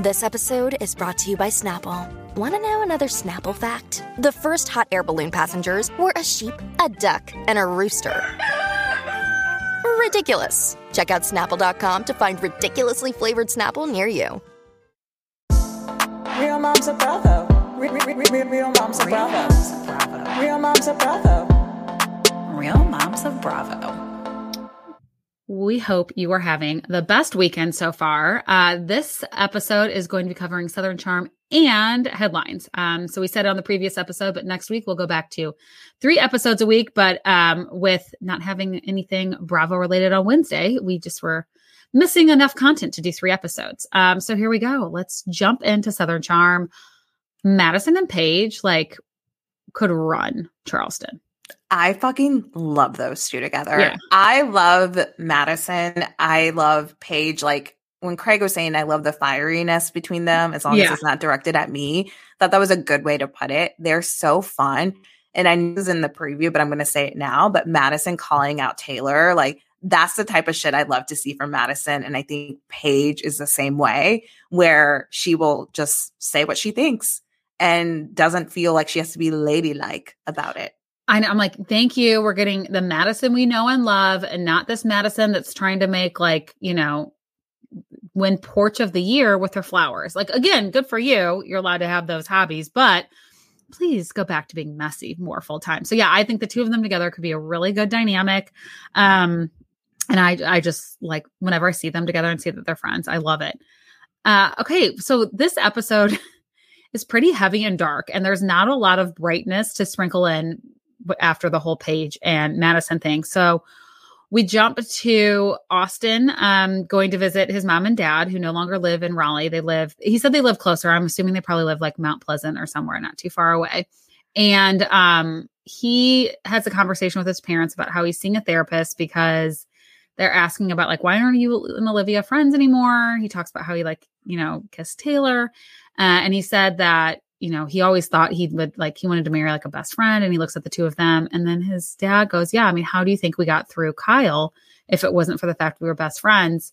This episode is brought to you by Snapple. Want to know another Snapple fact? The first hot air balloon passengers were a sheep, a duck, and a rooster. Ridiculous. Check out snapple.com to find ridiculously flavored Snapple near you. Real moms of Bravo. Real, real, real, real moms of Bravo. Real moms of Bravo. Real moms of Bravo. We hope you are having the best weekend so far. Uh, this episode is going to be covering Southern Charm and headlines. Um, so we said it on the previous episode, but next week we'll go back to three episodes a week. But um, with not having anything Bravo related on Wednesday, we just were missing enough content to do three episodes. Um, so here we go. Let's jump into Southern Charm. Madison and Paige like could run Charleston. I fucking love those two together. Yeah. I love Madison. I love Paige. Like when Craig was saying, I love the fieriness between them, as long Yeah. as it's not directed at me. Thought that was a good way to put it. They're so fun. And I knew this in the preview, but I'm going to say it now. But Madison calling out Taylor, like that's the type of shit I'd love to see from Madison. And I think Paige is the same way, where she will just say what she thinks and doesn't feel like she has to be ladylike about it. I know, I'm like, thank you. We're getting the Madison we know and love, and not this Madison that's trying to make like, you know, win porch of the year with her flowers. Like, again, good for you. You're allowed to have those hobbies, but please go back to being messy more full time. So yeah, I think the two of them together could be a really good dynamic. Um, and I I just like whenever I see them together and see that they're friends, I love it. Uh, okay, so this episode is pretty heavy and dark, and there's not a lot of brightness to sprinkle in after the whole Paige and Madison thing. So we jump to Austin, um, going to visit his mom and dad, who no longer live in Raleigh. They live, he said they live closer. I'm assuming they probably live like Mount Pleasant or somewhere not too far away. And um, he has a conversation with his parents about how he's seeing a therapist because they're asking about like why aren't you and Olivia friends anymore? He talks about how he like you know kissed Taylor, uh, and he said that you know he always thought he would like he wanted to marry like a best friend, and he looks at the two of them, and then his dad goes, yeah, I mean, how do you think we got through Kyle if it wasn't for the fact we were best friends?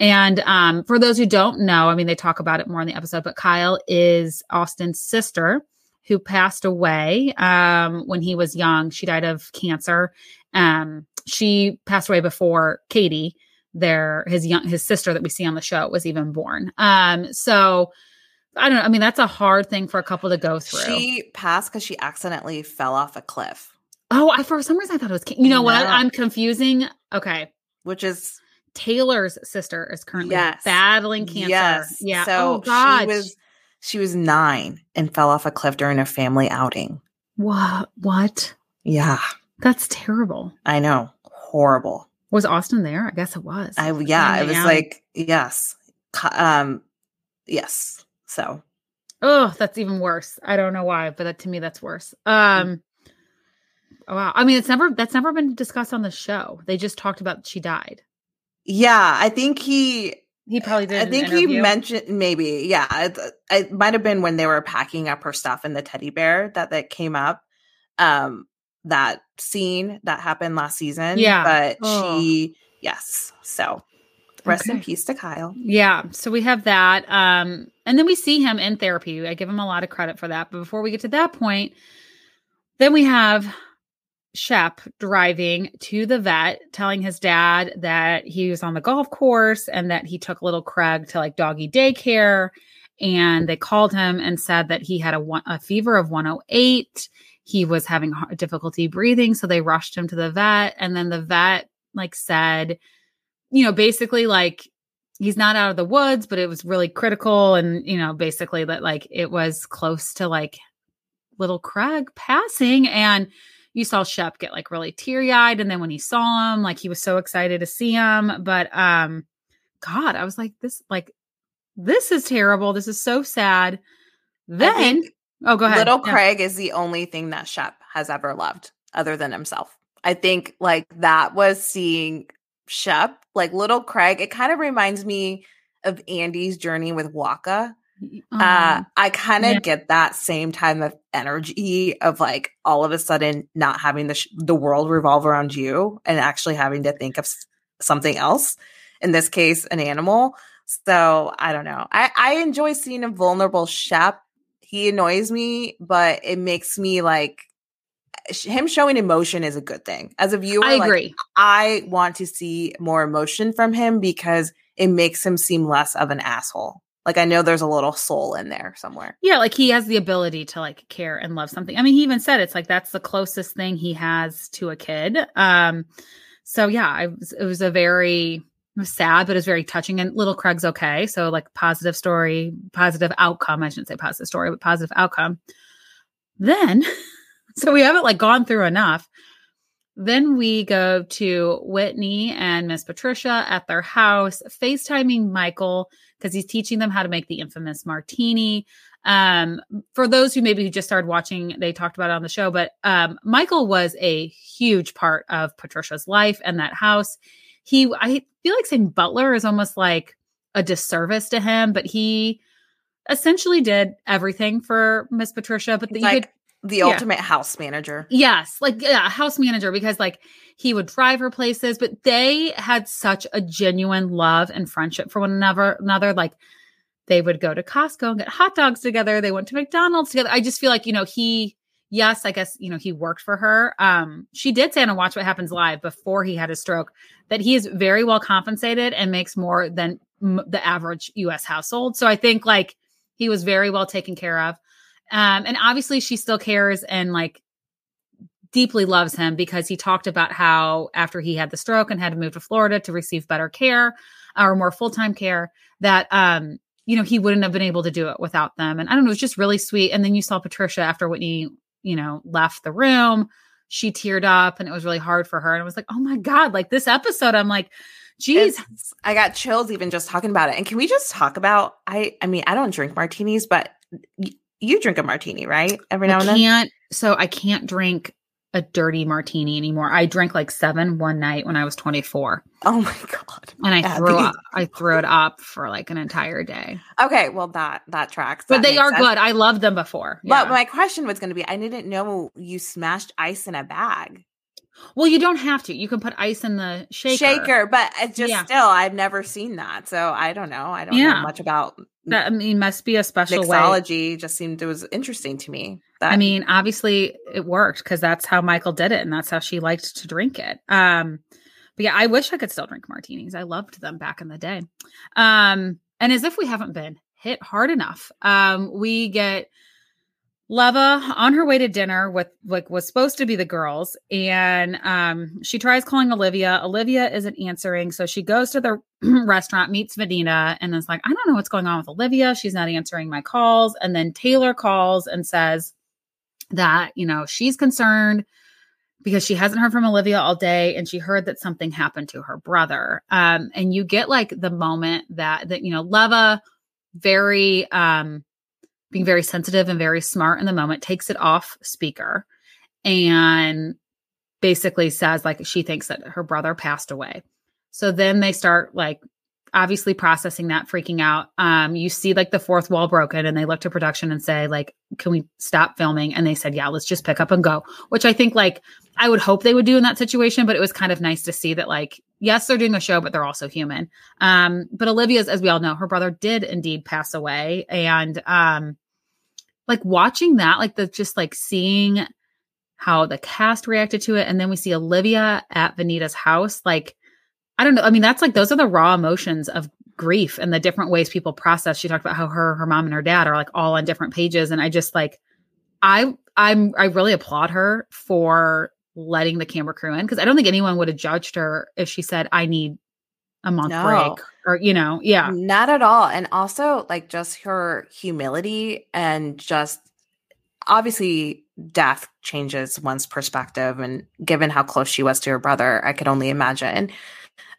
And um, for those who don't know, I mean, they talk about it more in the episode, but Kyle is Austin's sister who passed away um, when he was young. She died of cancer. Um, she passed away before Katie, their his young his sister that we see on the show was even born. Um, so I don't know. I mean, that's a hard thing for a couple to go through. She passed because she accidentally fell off a cliff, oh, I for some reason I thought it was. You know what? I'm confusing. Okay, which is Taylor's sister is currently Yes. battling cancer. yes. Yeah. So oh God. she was she was nine and fell off a cliff during a family outing. what? What? Yeah, That's terrible. I know, horrible. Was Austin there? I guess it was. I yeah, it was like yes, um, yes. So Oh, that's even worse. I don't know why, but that, to me, that's worse. Um, oh, wow. I mean, it's never that's never been discussed on the show. They just talked about she died. yeah, I think he He probably did. I think he mentioned maybe, yeah. It, it might have been when they were packing up her stuff in the teddy bear that that came up. Um, that scene that happened last season. Yeah. but Oh. she, yes. So, rest in peace to Kyle. Yeah. So we have that. Um, and then we see him in therapy. I give him a lot of credit for that. But before we get to that point, then we have Shep driving to the vet, telling his dad that he was on the golf course and that he took little Craig to like doggy daycare. And they called him and said that he had a, one, a fever of 108. He was having difficulty breathing. So they rushed him to the vet. And then the vet like said, you know, basically like he's not out of the woods, but it was really critical. And, you know, basically that like it was close to like little Craig passing. And you saw Shep get like really teary eyed. And then when he saw him, like he was so excited to see him. But, um, God, I was like, this, like, this is terrible. This is so sad. Then, oh, go ahead. Little Yeah. Craig is the only thing that Shep has ever loved other than himself. I think like that was seeing Shep, like little Craig. It kind of reminds me of Andy's journey with Wacha. Uh, Um, I kind of yeah. get that same time of energy of like all of a sudden not having the sh- the world revolve around you and actually having to think of s- something else. In this case, an animal. So I don't know. I I enjoy seeing a vulnerable Shep. He annoys me, but it makes me like him showing emotion is a good thing. As a viewer, I like, agree. I want to see more emotion from him because it makes him seem less of an asshole. Like I know there's a little soul in there somewhere. Yeah, like he has the ability to like care and love something. I mean, he even said it's like that's the closest thing he has to a kid. Um, so yeah, I was, it was a very was sad, but it was very touching. And little Craig's okay, so like positive story, positive outcome. I shouldn't say positive story, but positive outcome. Then, so we haven't like gone through enough. Then we go to Whitney and Miss Patricia at their house, FaceTiming Michael because he's teaching them how to make the infamous martini. Um, for those who maybe just started watching, they talked about it on the show, but um, Michael was a huge part of Patricia's life and that house. He, I feel like saying butler is almost like a disservice to him, but he essentially did everything for Miss Patricia. But you like the yeah. ultimate house manager. Yes, like yeah, house manager because like he would drive her places, but they had such a genuine love and friendship for one another. Another like they would go to Costco and get hot dogs together. They went to McDonald's together. I just feel like you know he. Yes, I guess you know he worked for her. Um, she did say on a Watch What Happens Live before he had a stroke that he is very well compensated and makes more than m- the average U.S. household. So I think like he was very well taken care of. Um, and obviously she still cares and like deeply loves him because he talked about how after he had the stroke and had to move to Florida to receive better care or more full-time care that um you know he wouldn't have been able to do it without them. And I don't know it was just really sweet. And then you saw Patricia after Whitney you know left the room. She teared up and it was really hard for her. And I was like oh my god like this episode I'm like geez It's- I got chills even just talking about it. And can we just talk about I I mean, I don't drink martinis, but you drink a martini, right? Every now I and then. can't so I can't drink a dirty martini anymore. I drank like 7 one night when I was 24 Oh my god. and I Abby. threw up I threw it up for like an entire day. Okay, well that that tracks. But That they are sense. good. I loved them before. But Yeah. my question was going to be I didn't know you smashed ice in a bag. well, you don't have to. You can put ice in the shaker. Shaker, but it's just Yeah. still I've never seen that. So I don't know. I don't Yeah. know much about That I mean must be a special way. mixology. Just seemed it was interesting to me. That I mean, obviously it worked because that's how Michael did it and that's how she liked to drink it. Um, but yeah, I wish I could still drink martinis. I loved them back in the day. Um, and as if we haven't been hit hard enough, um, we get Leva on her way to dinner with like was supposed to be the girls, and um, she tries calling Olivia. Olivia isn't answering, so she goes to the restaurant, meets Medina and is like, "I don't know what's going on with Olivia. She's not answering my calls." And then Taylor calls and says that you know she's concerned because she hasn't heard from Olivia all day and she heard that something happened to her brother. Um, and you get like the moment that that you know Leva very um being very sensitive and very smart in the moment takes it off speaker and basically says like she thinks that her brother passed away. So then they start like obviously processing that freaking out. Um you see like the fourth wall broken and they look to production and say like can we stop filming? And they said yeah let's just pick up and go which i think like i would hope they would do in that situation but it was kind of nice to see that like yes they're doing a show but they're also human. Um but olivia's as we all know her brother did indeed pass away and um like watching that like the just like seeing how the cast reacted to it and then we see olivia at venita's house like I don't know. I mean, that's like those are the raw emotions of grief and the different ways people process. She talked about how her her mom and her dad are like all on different pages, and I just like I I'm I really applaud her for letting the camera crew in because I don't think anyone would have judged her if she said I need a month No. break or you know yeah Not at all. And also, like, just her humility and just obviously death changes one's perspective. And given how close she was to her brother, I could only imagine.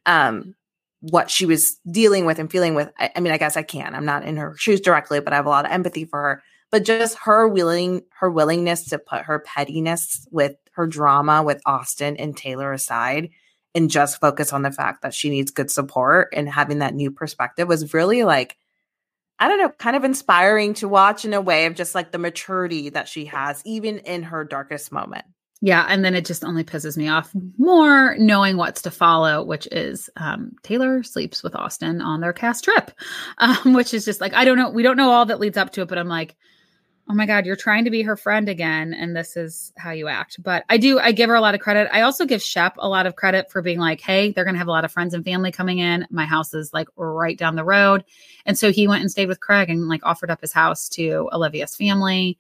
Um, what she was dealing with and feeling with. I, I mean, I guess I can. I'm not in her shoes directly, but I have a lot of empathy for her. But just her willing, her willingness to put her pettiness with her drama with Austin and Taylor aside and just focus on the fact that she needs good support and having that new perspective was really like I don't know, kind of inspiring to watch in a way of just like the maturity that she has, even in her darkest moment. Yeah. And then it just only pisses me off more knowing what's to follow, which is um, Taylor sleeps with Austin on their cast trip, um, which is just like, I don't know. We don't know all that leads up to it, but I'm like, oh my god you're trying to be her friend again and this is how you act but i do i give her a lot of credit i also give shep a lot of credit for being like hey they're to have a lot of friends and family coming in my house is like right down the road and so he went and stayed with craig and like offered up his house to olivia's family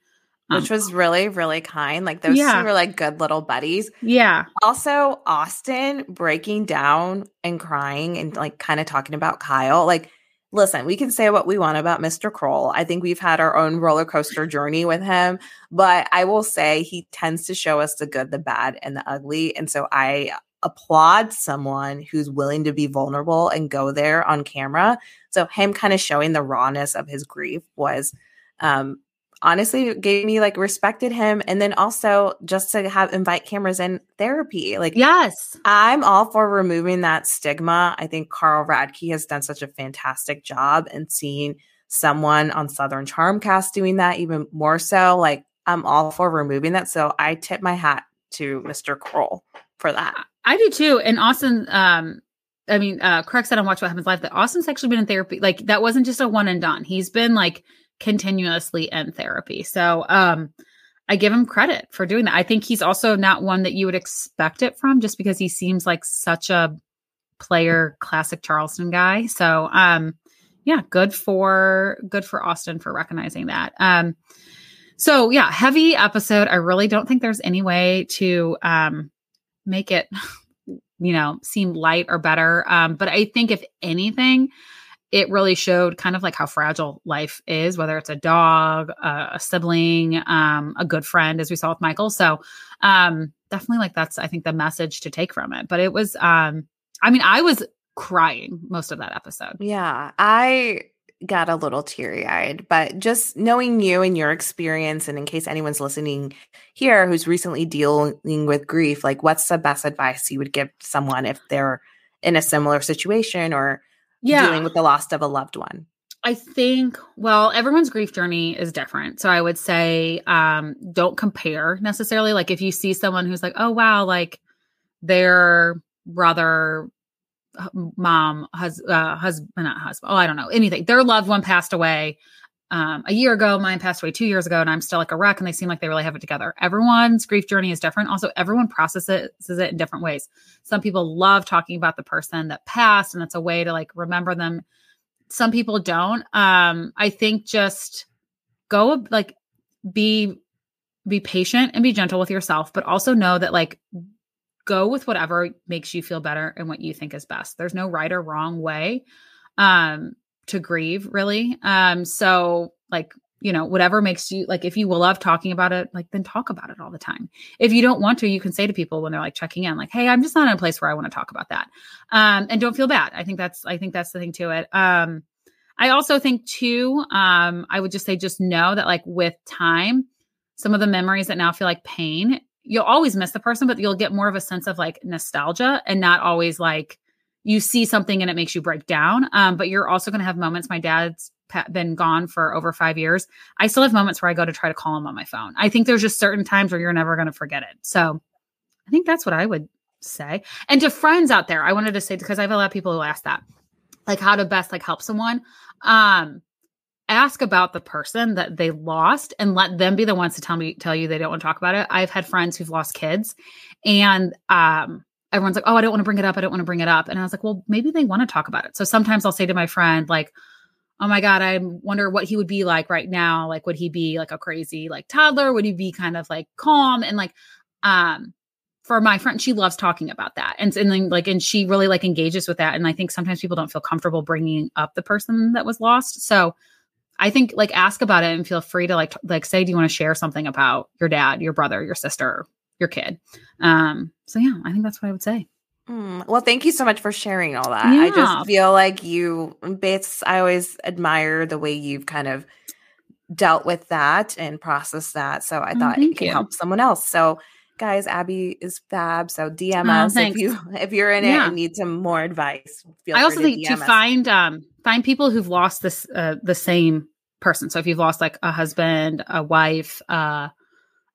which um, was really really kind like those yeah. two were like good little buddies yeah also austin breaking down and crying and like kind of talking about kyle like listen, we can say what we want about Mr. Kroll. I think we've had our own roller coaster journey with him, but I will say he tends to show us the good, the bad, and the ugly. And so I applaud someone who's willing to be vulnerable and go there on camera. So him kind of showing the rawness of his grief was um honestly gave me like respected him and then also just to have invite cameras in therapy like yes i'm all for removing that stigma i think carl radke has done such a fantastic job and seeing someone on southern charm cast doing that even more so like i'm all for removing that so i tip my hat to mr kroll for that i do too and austin um I mean, uh, Craig said on Watch What Happens Live that Austin's actually been in therapy. Like that wasn't just a one and done. He's been like continuously in therapy. So um I give him credit for doing that. I think he's also not one that you would expect it from just because he seems like such a player classic Charleston guy. So um yeah, good for good for Austin for recognizing that. Um so yeah, heavy episode. I really don't think there's any way to um make it you know seem light or better. Um but I think if anything it really showed kind of like how fragile life is, whether it's a dog, a sibling, um, a good friend, as we saw with Michael. So, um, definitely like that's, I think, the message to take from it. But it was, um, I mean, I was crying most of that episode. Yeah. I got a little teary eyed, but just knowing you and your experience, and in case anyone's listening here who's recently dealing with grief, like what's the best advice you would give someone if they're in a similar situation or yeah. dealing with the loss of a loved one? I think, well, everyone's grief journey is different. So I would say um, don't compare necessarily. Like if you see someone who's like, oh, wow, like their brother, mom, hus- uh, husband, not husband, oh, I don't know, anything. Their loved one passed away um, a year ago. Mine passed away two years ago, and I'm still like a wreck. And they seem like they really have it together. Everyone's grief journey is different. Also, everyone processes it in different ways. Some people love talking about the person that passed, and it's a way to like remember them. Some people don't. Um, I think just go like be be patient and be gentle with yourself, but also know that like go with whatever makes you feel better and what you think is best. There's no right or wrong way. Um, to grieve really. Um so like you know whatever makes you like if you will love talking about it like then talk about it all the time. If you don't want to you can say to people when they're like checking in like hey i'm just not in a place where i want to talk about that. Um and don't feel bad. I think that's i think that's the thing to it. Um i also think too um i would just say just know that like with time some of the memories that now feel like pain you'll always miss the person but you'll get more of a sense of like nostalgia and not always like you see something and it makes you break down. Um, but you're also going to have moments. My dad's been gone for over five years. I still have moments where I go to try to call him on my phone. I think there's just certain times where you're never going to forget it. So I think that's what I would say. And to friends out there, I wanted to say because I have a lot of people who ask that, like how to best like help someone. Um, ask about the person that they lost and let them be the ones to tell me tell you they don't want to talk about it. I've had friends who've lost kids and um everyone's like, oh, I don't want to bring it up. I don't want to bring it up. And I was like, well, maybe they want to talk about it. So sometimes I'll say to my friend, like, oh my God, I wonder what he would be like right now. Like, would he be like a crazy like toddler? Would he be kind of like calm? And like, um, for my friend, she loves talking about that. And, and then like, and she really like engages with that. And I think sometimes people don't feel comfortable bringing up the person that was lost. So I think like ask about it and feel free to like, like say, do you want to share something about your dad, your brother, your sister, your kid. Um, so yeah, I think that's what I would say. Mm, well, thank you so much for sharing all that. I just feel like you, Bates, I always admire the way you've kind of dealt with that and processed that. So I Oh, thought it you. help someone else. So, guys, Abby is fab. So DM Oh, us if you if you're in it Yeah. and need some more advice. I also think to us. find um find people who've lost this uh, the same person. So if you've lost like a husband, a wife, uh,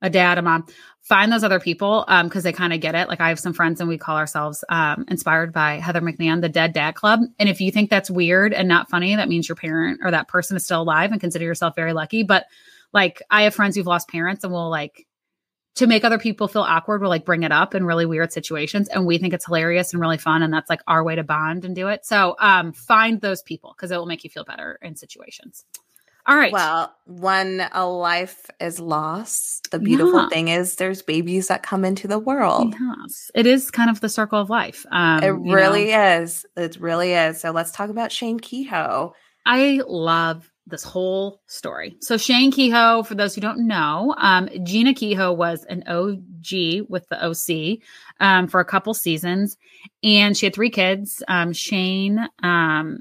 a dad, a mom, find those other people um because they kind of get it. Like I have some friends and we call ourselves um inspired by Heather McMahon, the Dead Dad Club. And if you think that's weird and not funny, that means your parent or that person is still alive and consider yourself very lucky. But like I have friends who've lost parents and will like to make other people feel awkward, we'll like bring it up in really weird situations. And we think it's hilarious and really fun. And that's like our way to bond and do it. So um find those people because it will make you feel better in situations. All right. Well, when a life is lost, the beautiful Yeah. thing is there's babies that come into the world. yes. It is kind of the circle of life. Um It you really know. is. It really is. So let's talk about Shane Keough. I love this whole story. So Shane Keough, for those who don't know, um, Gina Keough was an OG with the OC um, for a couple seasons, and she had three kids: um, Shane, um,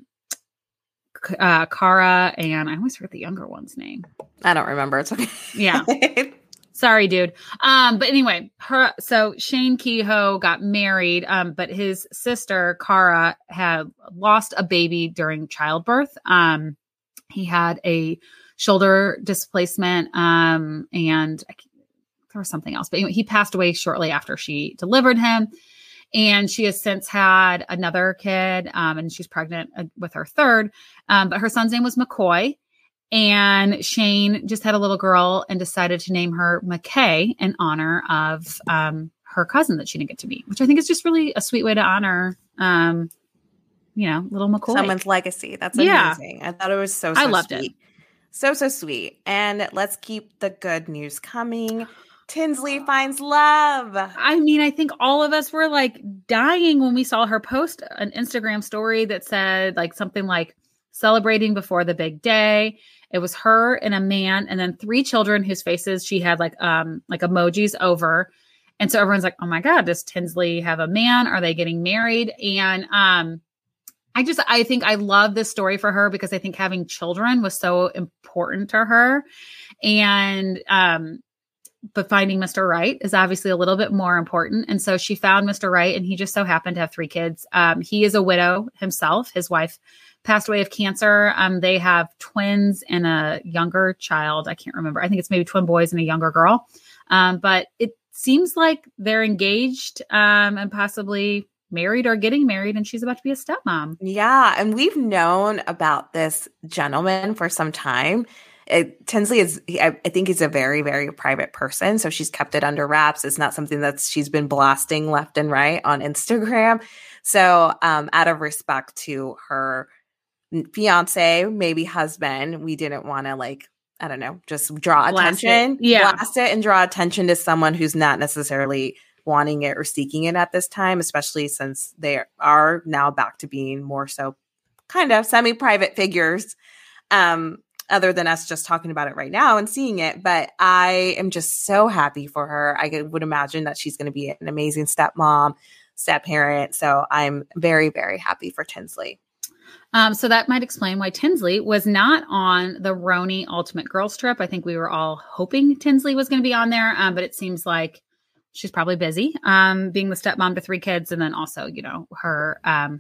uh, Kara, and I always forget the younger one's name. I don't remember. It's okay. Yeah. Sorry, dude. Um, but anyway, her so Shane Keough got married, um, but his sister Kara had lost a baby during childbirth. Um, he had a shoulder displacement, um, and I there was something else, but anyway, he passed away shortly after she delivered him. And she has since had another kid, um, and she's pregnant uh, with her third. Um, but her son's name was McCoy. And Shane just had a little girl and decided to name her McKay in honor of um, her cousin that she didn't get to meet, which I think is just really a sweet way to honor, um, you know, little McCoy. Someone's legacy. That's Yeah. amazing. I thought it was so, so I loved it. So, so sweet. And let's keep the good news coming. Tinsley finds love. I mean, I think all of us were like dying when we saw her post an Instagram story that said like something like celebrating before the big day. It was her and a man and then three children whose faces she had like um like emojis over. And so everyone's like, "Oh my god, does Tinsley have a man? Are they getting married?" And um I just I think I love this story for her because I think having children was so important to her. And um but finding Mr. Right is obviously a little bit more important. And so she found Mr. Right, and he just so happened to have three kids. Um, he is a widow himself. His wife passed away of cancer. Um, they have twins and a younger child. I can't remember. I think it's maybe twin boys and a younger girl. Um, but it seems like they're engaged um, and possibly married or getting married, and she's about to be a stepmom. Yeah. And we've known about this gentleman for some time. It, Tinsley is, I, I think he's a very, very private person. So she's kept it under wraps. It's not something that she's been blasting left and right on Instagram. So, um, out of respect to her fiance, maybe husband, we didn't want to like, I don't know, just draw Blast it. attention. Yeah. Blast it and draw attention to someone who's not necessarily wanting it or seeking it at this time, especially since they are now back to being more so kind of semi private figures. Um, other than us just talking about it right now and seeing it, but I am just so happy for her. I would imagine that she's going to be an amazing stepmom, step parent. So I'm very, very happy for Tinsley. Um, so that might explain why Tinsley was not on the RHONY Ultimate Girls Trip. I think we were all hoping Tinsley was going to be on there, um, but it seems like she's probably busy um, being the stepmom to three kids, and then also, you know, her um,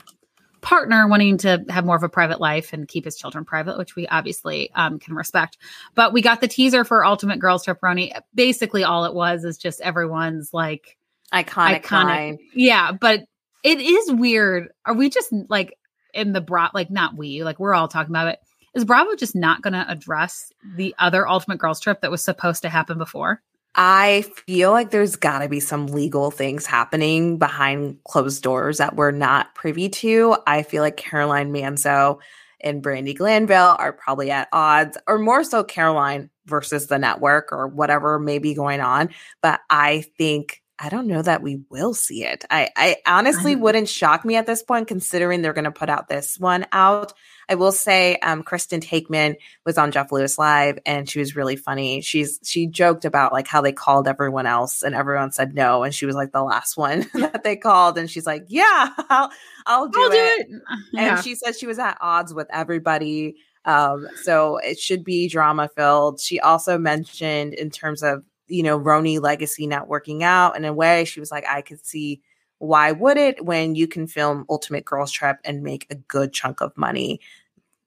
partner wanting to have more of a private life and keep his children private, which we obviously um, can respect. But we got the teaser for Ultimate Girls Trip RHONY. Basically, all it was is just everyone's like Iconic, iconic. line. Yeah, but it is weird. Are we just like in the bra? Like not we, like we're all talking about it. Is Bravo just not going to address the other Ultimate Girls trip that was supposed to happen before? I feel like there's got to be some legal things happening behind closed doors that we're not privy to. I feel like Caroline Manzo and Brandi Glanville are probably at odds, or more so Caroline versus the network or whatever may be going on. But I think I don't know that we will see it. I, I honestly I wouldn't shock me at this point, considering they're going to put out this one out. I will say, um, Kristen Taekman was on Jeff Lewis Live, and she was really funny. She's she joked about like how they called everyone else, and everyone said no, and she was like the last one that they called, and she's like, "Yeah, I'll, I'll do I'll it." Do it. Yeah. And she said she was at odds with everybody. Um, so it should be drama filled. She also mentioned in terms of you know, RHONY legacy not working out. in a way, she was like, I could see why would it when you can film Ultimate Girls Trip and make a good chunk of money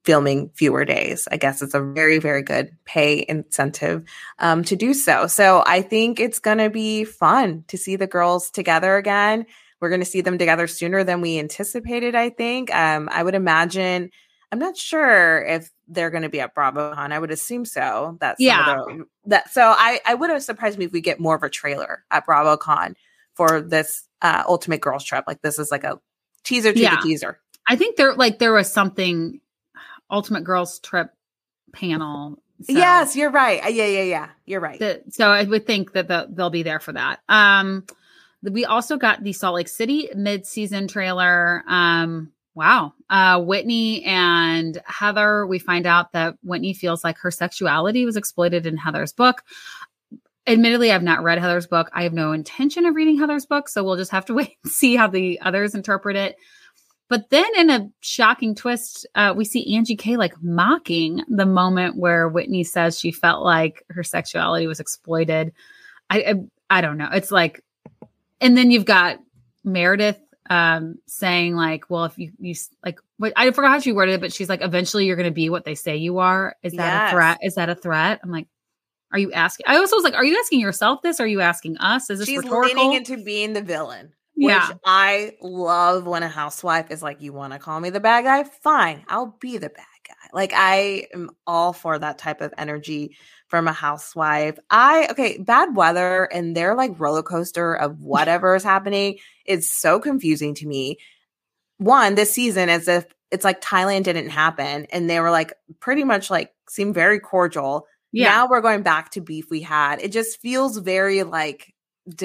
filming fewer days. I guess it's a very, very good pay incentive um, to do so. So I think it's going to be fun to see the girls together again. We're going to see them together sooner than we anticipated, I think. Um, I would imagine, I'm not sure if they're going to be at BravoCon. I would assume so. That's yeah. that so I I would have surprised me if we get more of a trailer at BravoCon for this uh, Ultimate Girls Trip. Like this is like a teaser to yeah. the teaser. I think there like there was something Ultimate Girls Trip panel. So yes, you're right. Uh, yeah, yeah, yeah. You're right. The, so I would think that the, they'll be there for that. Um, we also got the Salt Lake City mid-season trailer. Um, Wow. Uh, Whitney and Heather, we find out that Whitney feels like her sexuality was exploited in Heather's book. Admittedly, I've not read Heather's book. I have no intention of reading Heather's book, so we'll just have to wait and see how the others interpret it. But then, in a shocking twist, uh, we see Angie K like mocking the moment where Whitney says she felt like her sexuality was exploited. I, I, I don't know. It's like, and then you've got Meredith um saying like well if you you like what i forgot how she worded it but she's like eventually you're going to be what they say you are. Is that yes. a threat? Is that a threat? I'm like are you asking i also was like are you asking yourself this? Are you asking us? Is this she's rhetorical? leaning into being the villain yeah. I love when a housewife is like you want to call me the bad guy? Fine i'll be the bad guy. Like i am all for that type of energy from a housewife. I okay, bad weather and their like roller coaster of whatever is happening is so confusing to me. One, this season as if it's like Thailand didn't happen and they were like pretty much like seem very cordial. Yeah. Now we're going back to beef we had. It just feels very like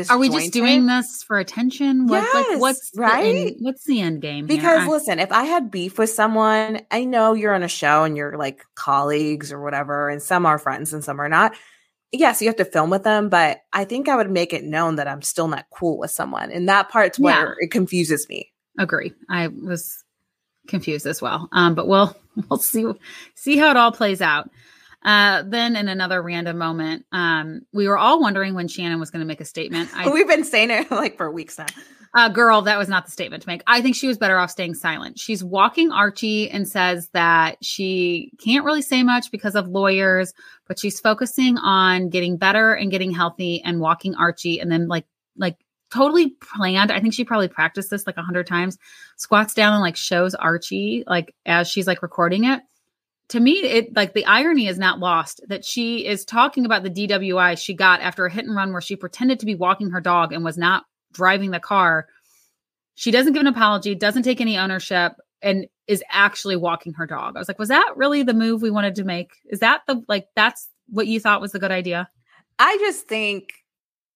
are we just doing this for attention? What, yes, like, what's right? The end, what's the end game? Because here? listen, if I had beef with someone, I know you're on a show and you're like colleagues or whatever, and some are friends and some are not. Yes, you have to film with them, but I think I would make it known that I'm still not cool with someone, and that part's where yeah. it confuses me. Agree. I was confused as well, um, but we'll we'll see see how it all plays out. Uh, then in another random moment, um, we were all wondering when Shannon was going to make a statement. I, We've been saying it like for weeks now. Uh, girl, that was not the statement to make. I think she was better off staying silent. She's walking Archie and says that she can't really say much because of lawyers, but she's focusing on getting better and getting healthy and walking Archie and then like like totally planned. I think she probably practiced this like a hundred times. Squats down and like shows Archie like as she's like recording it to me it like the irony is not lost that she is talking about the DWI she got after a hit and run where she pretended to be walking her dog and was not driving the car. She doesn't give an apology, doesn't take any ownership and is actually walking her dog. I was like, was that really the move we wanted to make? Is that the like that's what you thought was the good idea? I just think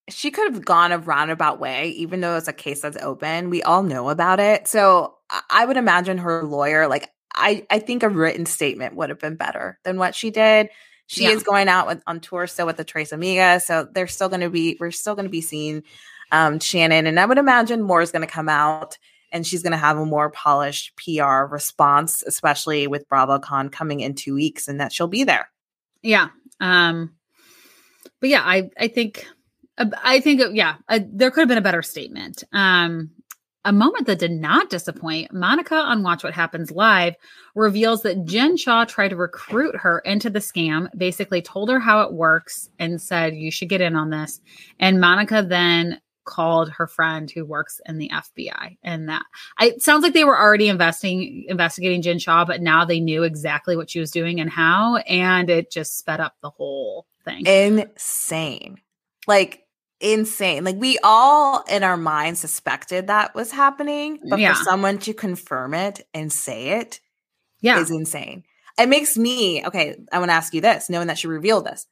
she could have gone a roundabout way, even though it's a case that's open. We all know about it. So I would imagine her lawyer, like, I, I think a written statement would have been better than what she did. She yeah. is going out with, on tour still with the Tres Amigas, so they're still going to be we're still going to be seeing um, Shannon, and I would imagine more is going to come out, and she's going to have a more polished PR response, especially with BravoCon coming in two weeks, and that she'll be there. Yeah, um, but yeah, I I think I think yeah, uh, there could have been a better statement. Um, a moment that did not disappoint, Monica on Watch What Happens Live reveals that Jen Shaw tried to recruit her into the scam, basically told her how it works and said, You should get in on this. And Monica then called her friend who works in the FBI. And that I, it sounds like they were already investing investigating Jen Shaw but now they knew exactly what she was doing and how. And it just sped up the whole thing. Insane. Like insane. Like we all in our mind suspected that was happening, but yeah. for someone to confirm it and say it yeah. is insane. It makes me okay. I want to ask you this, knowing that she revealed this.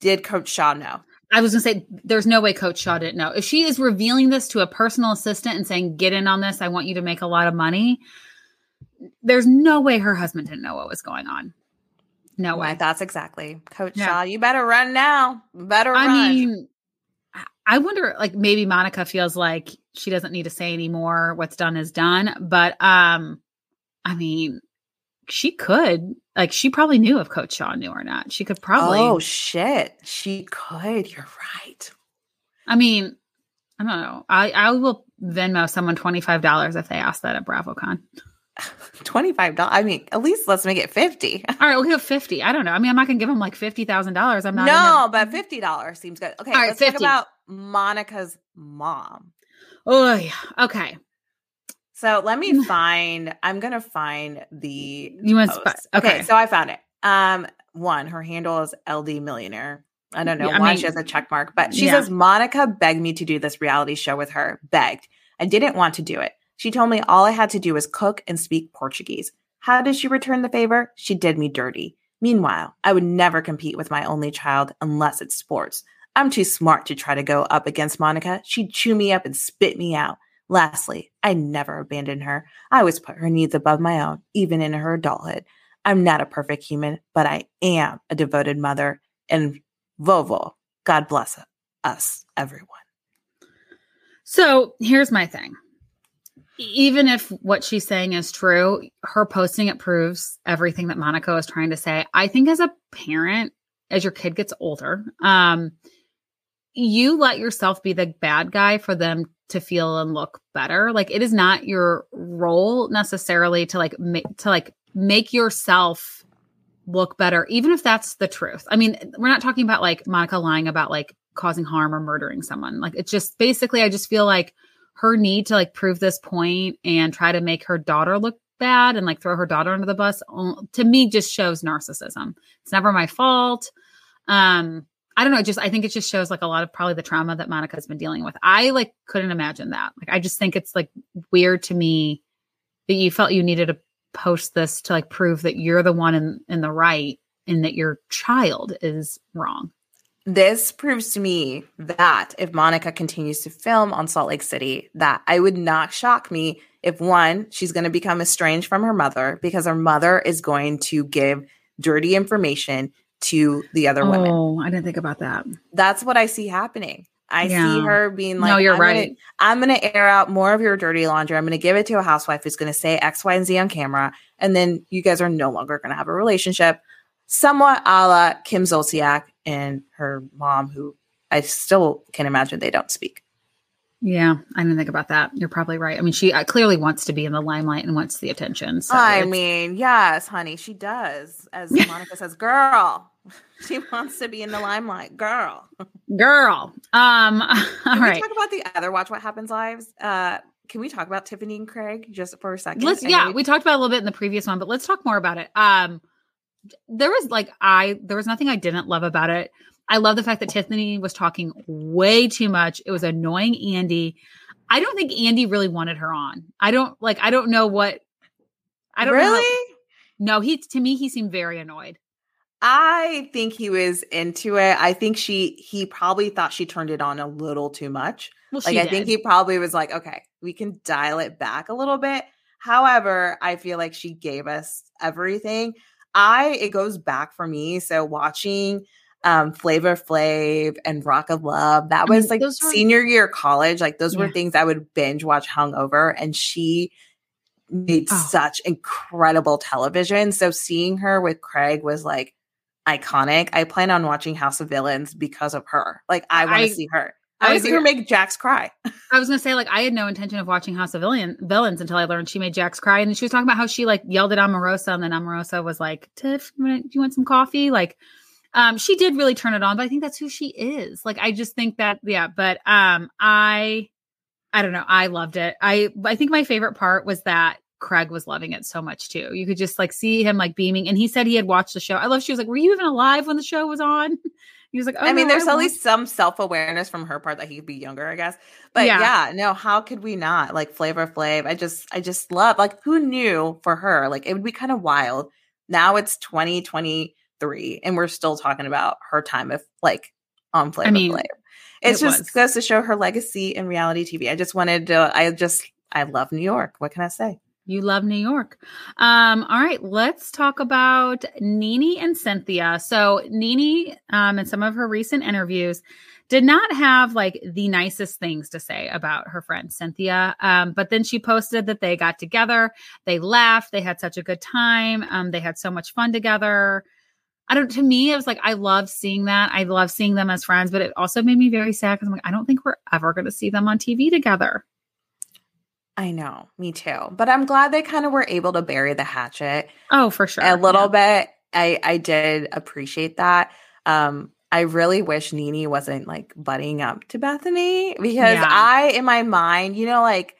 Did Coach Shaw know? I was gonna say there's no way Coach Shaw didn't know. If she is revealing this to a personal assistant and saying, "Get in on this, I want you to make a lot of money," there's no way her husband didn't know what was going on. No way. Thoughts exactly. Coach Yeah. Shaw, you better run now. Better I run. mean, I- wonder, like maybe Monica feels like she doesn't need to say anymore. What's done is done. But um, I mean, she could. Like, she probably knew if Coach Shaw knew or not. She could probably. oh shit. She could. You're right. I mean, I don't know. I I will Venmo someone twenty five dollars if they ask that at BravoCon. $25. I mean, at least let's make it 50. All right, we'll give fifty. I don't know. I mean, I'm not gonna give them like fifty thousand dollars. I'm not. no, but $50 seems good. Okay, All right, let's talk about Monica's mom. Oh yeah. Okay. So let me find. I'm gonna find the. You want sp- okay. so I found it. Um, one, her handle is LD Millionaire. I don't know Yeah, I why mean- she has a check mark, but she Yeah. says Monica begged me to do this reality show with her. Begged. I didn't want to do it. She told me all I had to do was cook and speak Portuguese. How did she return the favor? She did me dirty. Meanwhile, I would never compete with my only child unless it's sports. I'm too smart to try to go up against Monica. She'd chew me up and spit me out. Lastly, I never abandoned her. I always put her needs above my own, even in her adulthood. I'm not a perfect human, but I am a devoted mother. And Vovo, God bless us, everyone. So here's my thing. Even if what she's saying is true, her posting it proves everything that Monica is trying to say. I think as a parent, as your kid gets older, um, you let yourself be the bad guy for them to feel and look better. Like it is not your role necessarily to like make to like make yourself look better, even if that's the truth. I mean, we're not talking about like Monica lying about like causing harm or murdering someone. Like it's just basically, I just feel like her need to like prove this point and try to make her daughter look bad and like throw her daughter under the bus to me just shows narcissism. It's never my fault. Um, I don't know. Just I think it just shows like a lot of probably the trauma that Monica's been dealing with. I like couldn't imagine that. Like I just think it's like weird to me that you felt you needed to post this to like prove that you're the one in in the right and that your child is wrong. This proves to me that if Monica continues to film on Salt Lake City, that I would not shock me if one, she's going to become estranged from her mother because her mother is going to give dirty information to the other women. Oh, I didn't think about that. That's what I see happening. I Yeah. see her being like, no, you're I'm right. Gonna, I'm going to air out more of your dirty laundry. I'm going to give it to a housewife who's going to say X, Y, and Z on camera. And then you guys are no longer going to have a relationship. Somewhat a la Kim Zolciak and her mom, who I still can imagine they don't speak. Yeah, I didn't think about that. You're probably right. I mean, she uh, clearly wants to be in the limelight and wants the attention. So I it's- mean, yes, honey, she does. As Monica says, girl, she wants to be in the limelight. Girl. girl. Um, all Can right. we talk about the other Watch What Happens lives? Uh, can we talk about Tiffany and Craig just for a 2nd Let's. Yeah, we talked about it a little bit in the previous one, but let's talk more about it. Um, there was like I there was nothing I didn't love about it. I love the fact that Tiffany was talking way too much. It was annoying Andy. I don't think Andy really wanted her on. I don't like. I don't know what. I don't know how- really. no, he to me he seemed very annoyed. I think he was into it. I think she he probably thought she turned it on a little too much. Well, Like she I think he probably was like, okay, we can dial it back a little bit. However, I feel like she gave us everything. I it goes back for me. So watching um Flavor Flav and Rock of Love, that I was mean, like were- senior year college. Like those were things I would binge watch hungover and she made Oh. such incredible television. So seeing her with Craig was like iconic. I plan on watching House of Villains because of her. Like I want to see her. I I want to see her make Jax cry. I was gonna say like I had no intention of watching House of Villain, Villains until I learned she made Jax cry, and she was talking about how she like yelled at Omarosa, and then Omarosa was like, "Tiff, do you want some coffee?" Like, um, she did really turn it on, but I think that's who she is. Like, I just think that yeah, but um, I, I don't know, I loved it. I I think my favorite part was that Craig was loving it so much too. You could just like see him like beaming, and he said he had watched the show. I love. She was like, "Were you even alive when the show was on?" He was like, oh, I mean, no, there's at least some self awareness from her part that he could be younger, I guess. But Yeah. yeah. no, how could we not? Like Flavor Flav, I just, I just love. Like, who knew for her? Like, it would be kind of wild. Now it's 2023, and we're still talking about her time of like on Flavor mean, Flav. It's it just was. goes to show her legacy in reality TV. I just wanted to. I just I love New York. What can I say? You love New York. Um, all right, let's talk about NeNe and Cynthia. So NeNe, um, in some of her recent interviews, did not have like the nicest things to say about her friend Cynthia. Um, but then she posted that they got together, they laughed, they had such a good time, um, they had so much fun together. I don't. To me, it was like I love seeing that. I love seeing them as friends, but it also made me very sad because I'm like, I don't think we're ever going to see them on TV together. I know, me too. But I'm glad they kind of were able to bury the hatchet Oh, for sure. a little Yeah. bit. I I did appreciate that. Um, I really wish NeNe wasn't like butting up to Bethenny because Yeah. I, in my mind, you know, like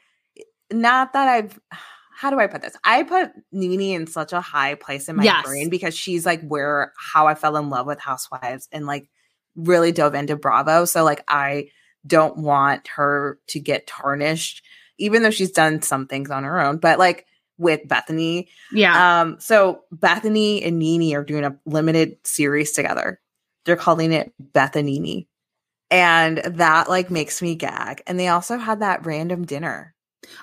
not that I've. How do I put this? I put NeNe in such a high place in my Yes. brain because she's like where how I fell in love with Housewives and like really dove into Bravo. So like I don't want her to get tarnished, even though she's done some things on her own. But like with Bethenny, Yeah. um, so Bethenny and NeNe are doing a limited series together. They're calling it Bethanini. And that like makes me gag. And they also had that random dinner.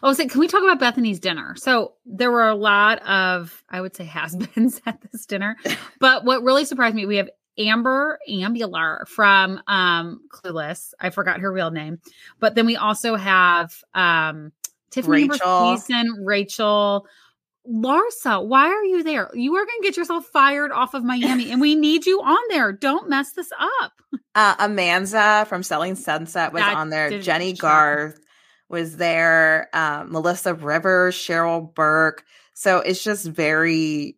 Oh, so can we talk about Bethenny's dinner? So there were a lot of, I would say, has-beens at this dinner. But what really surprised me, we have Amber Ambular from um Clueless. I forgot her real name. But then we also have um Tiffani Rachel. Thiessen, Rachel. Larsa, why are you there? You are going to get yourself fired off of Miami, and we need you on there. Don't mess this up. Uh, Amanza from Selling Sunset was That on there. Jennie. Garth was there. Um, Melissa Rivers, Cheryl Burke. So it's just very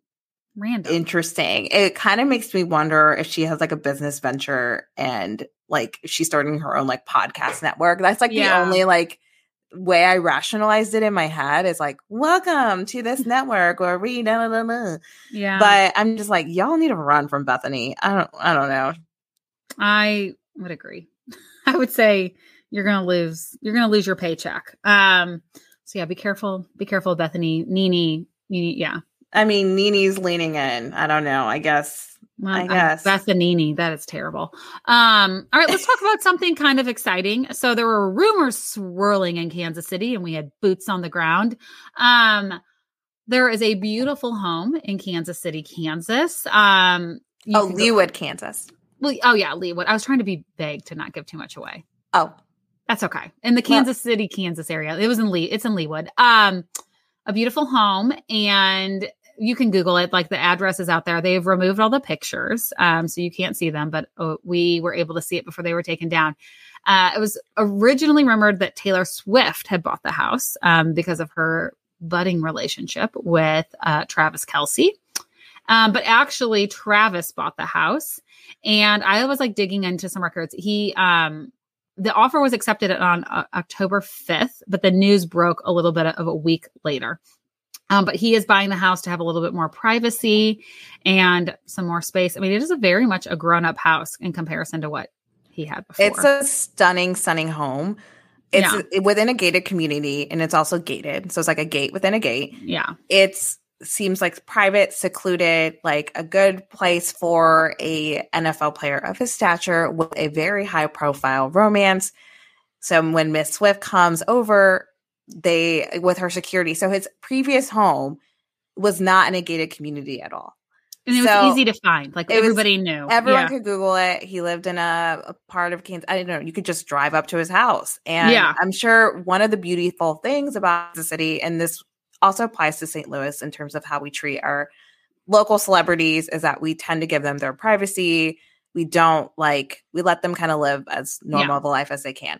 Random. interesting. It kind of makes me wonder if she has like a business venture and like she's starting her own like podcast network. That's like Yeah. the only like way I rationalized it in my head is like, welcome to this network where we da, da, da, yeah. But I'm just like, y'all need to run from Bethenny. I don't I don't know. I would agree. I would say you're gonna lose you're gonna lose your paycheck. Um so yeah, be careful, be careful, Bethenny, NeNe, NeNe, yeah. I mean, NeNe's leaning in. I don't know. I guess Well, I guess. NeNe. that is terrible. Um, all right, let's talk about something kind of exciting. So there were rumors swirling in Kansas City, and we had boots on the ground. Um, there is a beautiful home in Kansas City, Kansas. Um, oh, Leawood, Kansas. well, oh yeah, Leawood. I was trying to be vague to not give too much away. Oh, That's okay. In the Well- Kansas City, Kansas area. It was in Lee. It's in Leawood. Um, a beautiful home, and you can Google it. Like the address is out there. They've removed all the pictures, um, so you can't see them, but uh, we were able to see it before they were taken down. Uh, it was originally rumored that Taylor Swift had bought the house um, because of her budding relationship with uh, Travis Kelce. Um, but actually, Travis bought the house, and I was like digging into some records. He um, the offer was accepted on uh, October 5th, but the news broke a little bit of a week later. Um, but he is buying the house to have a little bit more privacy and some more space. I mean, it is a very much a grown up house in comparison to what he had before. it's a stunning, stunning home. It's within a gated community and it's also gated. So it's like a gate within a gate. yeah. It's seems like private, secluded, like a good place for a NFL player of his stature with a very high profile romance. So when Miss Swift comes over, they with her security. So his previous home was not in a gated community at all. And it was easy to find. Like it was- everybody knew. Everyone Yeah. could Google it. He lived in a, a part of Kansas. I don't know. You could just drive up to his house. And Yeah. I'm sure one of the beautiful things about the city, and this also applies to St. Louis in terms of how we treat our local celebrities, is that we tend to give them their privacy. We don't like, we let them kind of live as normal of a life as they can.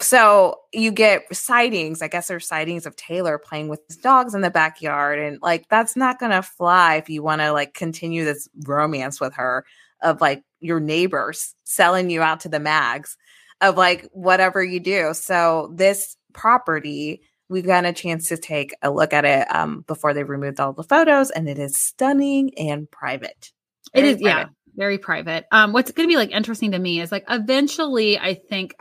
So you get sightings. I guess there's sightings of Taylor playing with his dogs in the backyard. And like, that's not going to fly if you want to like continue this romance with her of like your neighbors selling you out to the mags of like whatever you do. So this property, we've gotten a chance to take a look at it um, before they removed all the photos, and it is stunning and private. It Very is, yeah, very private. Um, what's going to be like interesting to me is like eventually, I think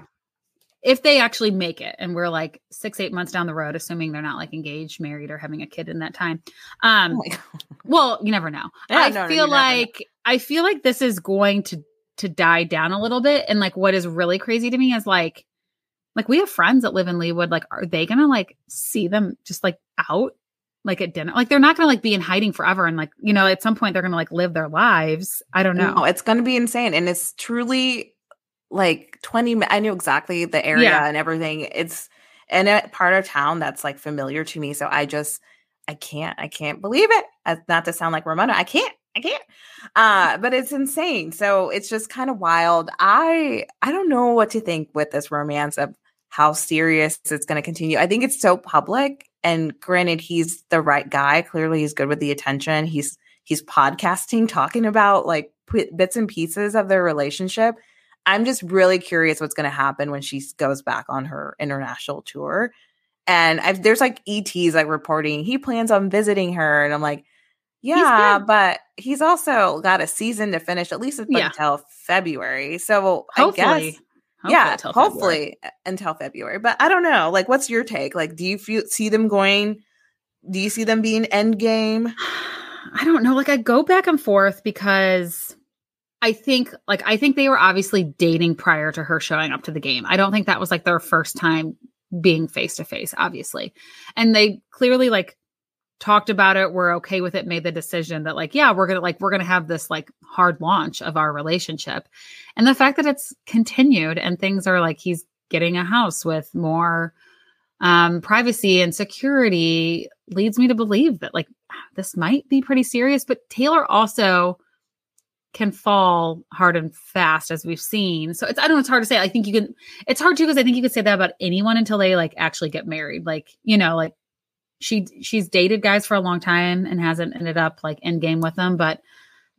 if they actually make it, and we're like six, eight months down the road, assuming they're not like engaged, married, or having a kid in that time. Oh Um, God. well, you never know. Yeah, I no, no, feel know. like I feel like this is going to to die down a little bit. And like what is really crazy to me is like like we have friends that live in Leawood. Like, are they gonna like see them just like out like at dinner? Like they're not gonna like be in hiding forever and like, you know, at some point they're gonna like live their lives. I don't know. No, it's gonna be insane. And it's truly like 20 I knew exactly the area Yeah. and everything. It's in a part of town that's like familiar to me. So I just I can't, I can't believe it. As not to sound like Ramona, I can't, I can't. Uh, but it's insane. So it's just kind of wild. I I don't know what to think with this romance of how serious it's going to continue. I think it's so public. And granted, he's the right guy. Clearly, he's good with the attention. He's he's podcasting, talking about like p- bits and pieces of their relationship. I'm just really curious what's going to happen when she goes back on her international tour. And I've, there's like ETs like reporting he plans on visiting her, and I'm like, yeah, good. but he's also got a season to finish at least Yeah. until February. So I guess Hopefully yeah, until hopefully uh, until February. But I don't know. Like, what's your take? Like, do you feel see them going? Do you see them being end game? I don't know. Like I go back and forth because I think like I think they were obviously dating prior to her showing up to the game. I don't think that was like their first time being face to face, obviously. And they clearly like talked about it, were okay with it, made the decision that like, yeah, we're gonna like we're gonna have this like hard launch of our relationship. And the fact that it's continued and things are like he's getting a house with more um privacy and security leads me to believe that like this might be pretty serious but taylor also can fall hard and fast as we've seen so it's i don't know it's hard to say i think you can it's hard too because i think you could say that about anyone until they like actually get married like you know like she she's dated guys for a long time and hasn't ended up like in game with them but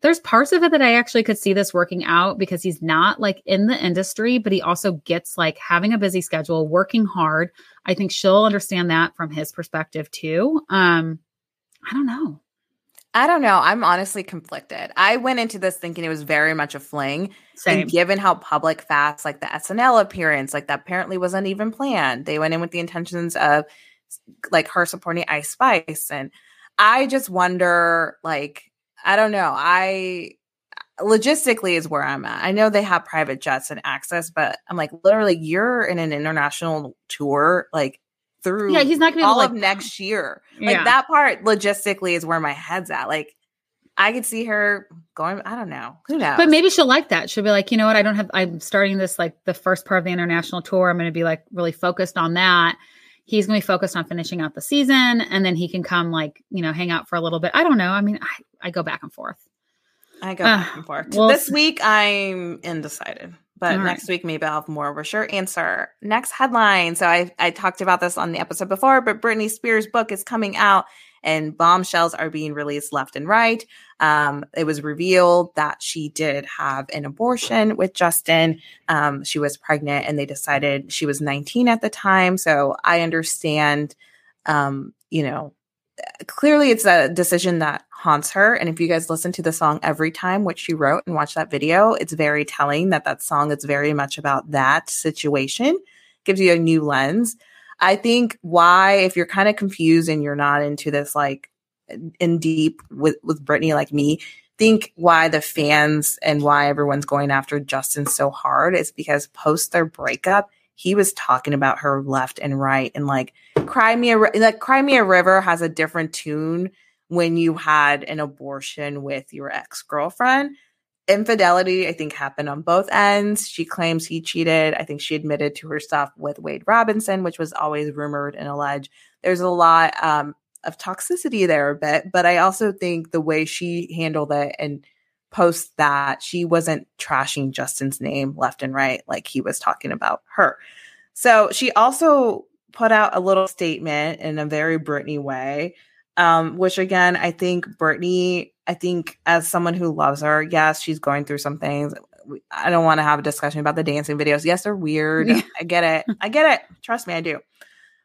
there's parts of it that I actually could see this working out because he's not like in the industry, but he also gets like having a busy schedule, working hard. I think she'll understand that from his perspective too. Um, I don't know. I don't know. I'm honestly conflicted. I went into this thinking it was very much a fling. Same. And given how public fast, like the SNL appearance, like that apparently wasn't even planned. They went in with the intentions of like her supporting Ice Spice. And I just wonder, like, I don't know. I logistically is where I'm at. I know they have private jets and access, but I'm like, literally, you're in an international tour, like through Yeah, he's not gonna be all to, of like- next year. Like Yeah. that part logistically is where my head's at. Like I could see her going, I don't know. Who knows? But maybe she'll like that. She'll be like, you know what? I don't have, I'm starting this like the first part of the international tour. I'm going to be like really focused on that. He's going to be focused on finishing out the season and then he can come like, you know, hang out for a little bit. I don't know. I mean, I, I go back and forth. I go Uh, back and forth. well, this week I'm undecided. But right. next week maybe I'll have more of a sure answer. Next headline. So I I talked about this on the episode before, but Britney Spears' book is coming out and bombshells are being released left and right. Um, it was revealed that she did have an abortion with Justin. Um, she was pregnant and they decided she was 19 at the time. So I understand, um, you know, clearly it's a decision that haunts her. And if you guys listen to the song every time, which she wrote and watch that video, it's very telling that that song is very much about that situation, gives you a new lens. I think why, if you're kind of confused and you're not into this like in deep with with Britney like me, think why the fans and why everyone's going after Justin so hard is because post their breakup, he was talking about her left and right and like Cry Me a like Cry Me a River has a different tune when you had an abortion with your ex-girlfriend. Infidelity, I think, happened on both ends. She claims he cheated. I think she admitted to her stuff with Wade Robinson, which was always rumored and alleged. There's a lot um, of toxicity there a bit, but I also think the way she handled it and post that she wasn't trashing Justin's name left and right like he was talking about her. So she also put out a little statement in a very Britney way, um, which again, I think Britney, I think as someone who loves her, yes, she's going through some things. I don't want to have a discussion about the dancing videos. Yes, they're weird. Yeah. I get it. I get it. Trust me, I do.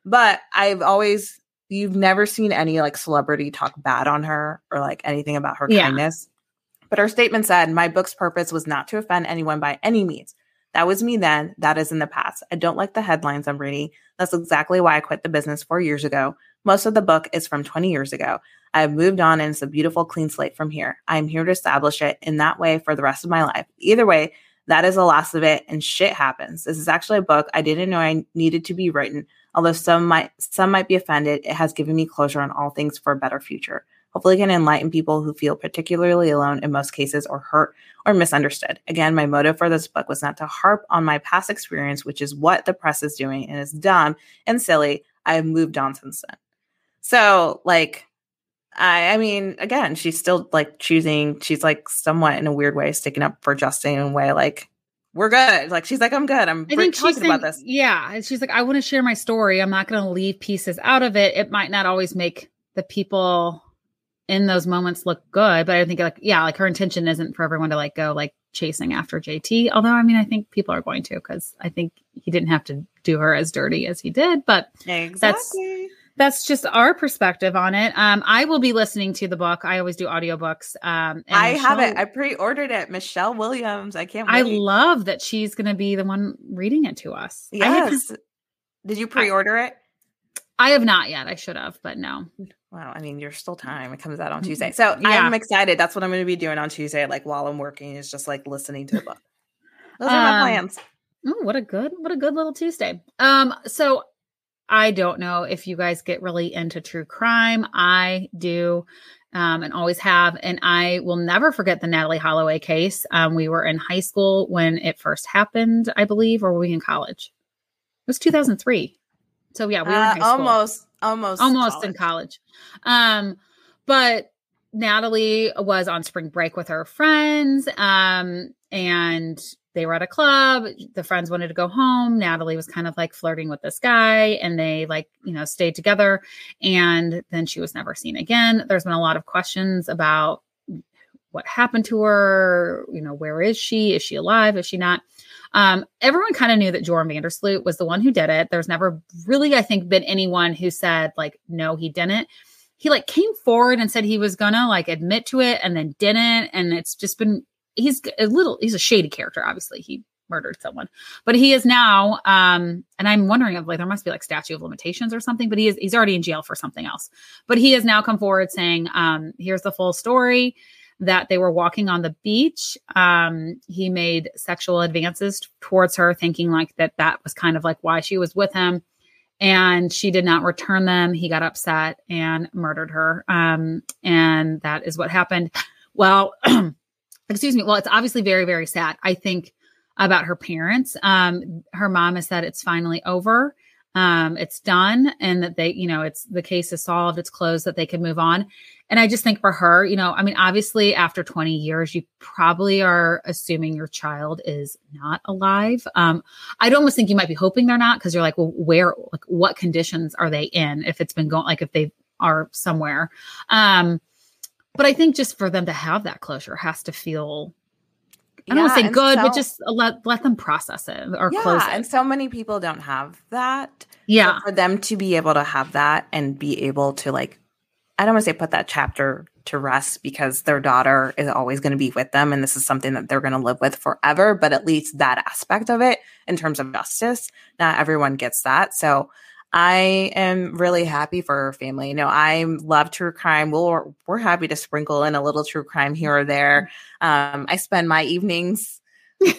But I've always, you've never seen any like celebrity talk bad on her or like anything about her Yeah. kindness. But her statement said, My book's purpose was not to offend anyone by any means. That was me then. That is in the past. I don't like the headlines I'm reading. That's exactly why I quit the business four years ago. Most of the book is from 20 years ago. I have moved on and it's a beautiful clean slate from here. I am here to establish it in that way for the rest of my life. Either way, that is the last of it and shit happens. This is actually a book I didn't know I needed to be written. Although some might some might be offended, it has given me closure on all things for a better future. Hopefully can enlighten people who feel particularly alone in most cases or hurt or misunderstood. Again, my motive for this book was not to harp on my past experience, which is what the press is doing and is dumb and silly. I have moved on since then. So, like, I, I mean, again, she's still like choosing. She's like somewhat in a weird way sticking up for Justin in a way like we're good. Like she's like, I'm good. I'm I think talking saying, about this. Yeah. And she's like, I want to share my story. I'm not going to leave pieces out of it. It might not always make the people in those moments look good, but I think like, yeah, like her intention isn't for everyone to like go like chasing after JT. Although, I mean, I think people are going to because I think he didn't have to do her as dirty as he did, but Exactly. that's that's just our perspective on it. Um, I will be listening to the book. I always do audiobooks. Um, and I have it. I pre-ordered it. Michelle Williams. I can't. I love that she's going to be the one reading it to us. I have, Yes. Did you pre-order it? I have not yet. I should have, but no. Well, I mean, you're still time. It comes out on Tuesday, so Mm-hmm. Yeah. I'm excited. That's what I'm going to be doing on Tuesday. Like while I'm working, is just like listening to a book. Those are my Um, plans. Oh, what a good, what a good little Tuesday. Um, so I don't know if you guys get really into true crime. I do, um, and always have. And I will never forget the Natalee Holloway case. Um, we were in high school when it first happened, I believe, or were we in college? It was 2003. So yeah, we were in Uh, high school almost, almost, almost in college. Um, but Natalee was on spring break with her friends, um, and they were at a club. The friends wanted to go home. Natalee was kind of like flirting with this guy, and they like you know stayed together. And then she was never seen again. There's been a lot of questions about what happened to her. You know, where is she? Is she alive? Is she not? Um, everyone kind of knew that Joran van der Sloot was the one who did it. There's never really, I think, been anyone who said like, no, he didn't. He like came forward and said he was gonna like admit to it and then didn't. And it's just been he's a little he's a shady character. Obviously, he murdered someone, but he is now. Um, and I'm wondering if like there must be like statute of limitations or something. But he is he's already in jail for something else. But he has now come forward saying, um, here's the full story that they were walking on the beach. Um, he made sexual advances towards her, thinking like that that was kind of like why she was with him. And she did not return them. He got upset and murdered her. Um, and that is what happened. Well, excuse me. Well, it's obviously very, very sad. I think about her parents. Um, her mom has said it's finally over. Um, it's done and that they, you know, it's the case is solved, it's closed, that they can move on. And I just think for her, you know, I mean, obviously after 20 years, you probably are assuming your child is not alive. Um, I'd almost think you might be hoping they're not because you're like, well, where, like, what conditions are they in if it's been going, like, if they are somewhere. Um, but I think just for them to have that closure has to feel, I don't want Yeah, to say good, but just let let them process it or yeah, close it. and so many people don't have that. yeah, So for them to be able to have that and be able to like i don't want to say put that chapter to rest because their daughter is always going to be with them and this is something that they're going to live with forever but at least that aspect of it in terms of justice not everyone gets that so i am really happy for her family you know i love true crime we're, we're happy to sprinkle in a little true crime here or there um, i spend my evenings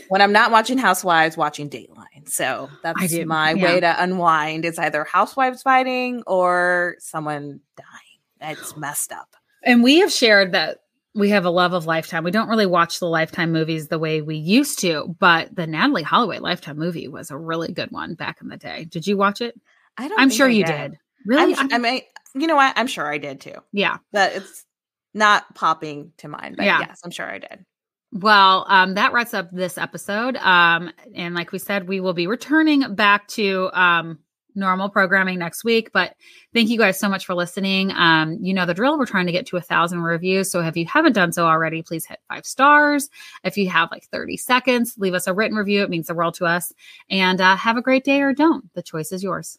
when I'm not watching Housewives, watching Dateline. So that's my yeah. way to unwind. It's either housewives fighting or someone dying. It's messed up. And we have shared that we have a love of Lifetime. We don't really watch the Lifetime movies the way we used to, but the Natalee Holloway Lifetime movie was a really good one back in the day. Did you watch it? I don't. I'm sure I you did. Really? I'm, I mean, you know what? I'm sure I did too. yeah. But it's not popping to mind. But Yeah. yes, I'm sure I did. Well, um, that wraps up this episode. Um, and like we said, we will be returning back to um, normal programming next week. But thank you guys so much for listening. Um, you know the drill. We're trying to get to a thousand reviews. So if you haven't done so already, please hit five stars. If you have like 30 seconds, leave us a written review. It means the world to us. And uh, have a great day or don't. The choice is yours.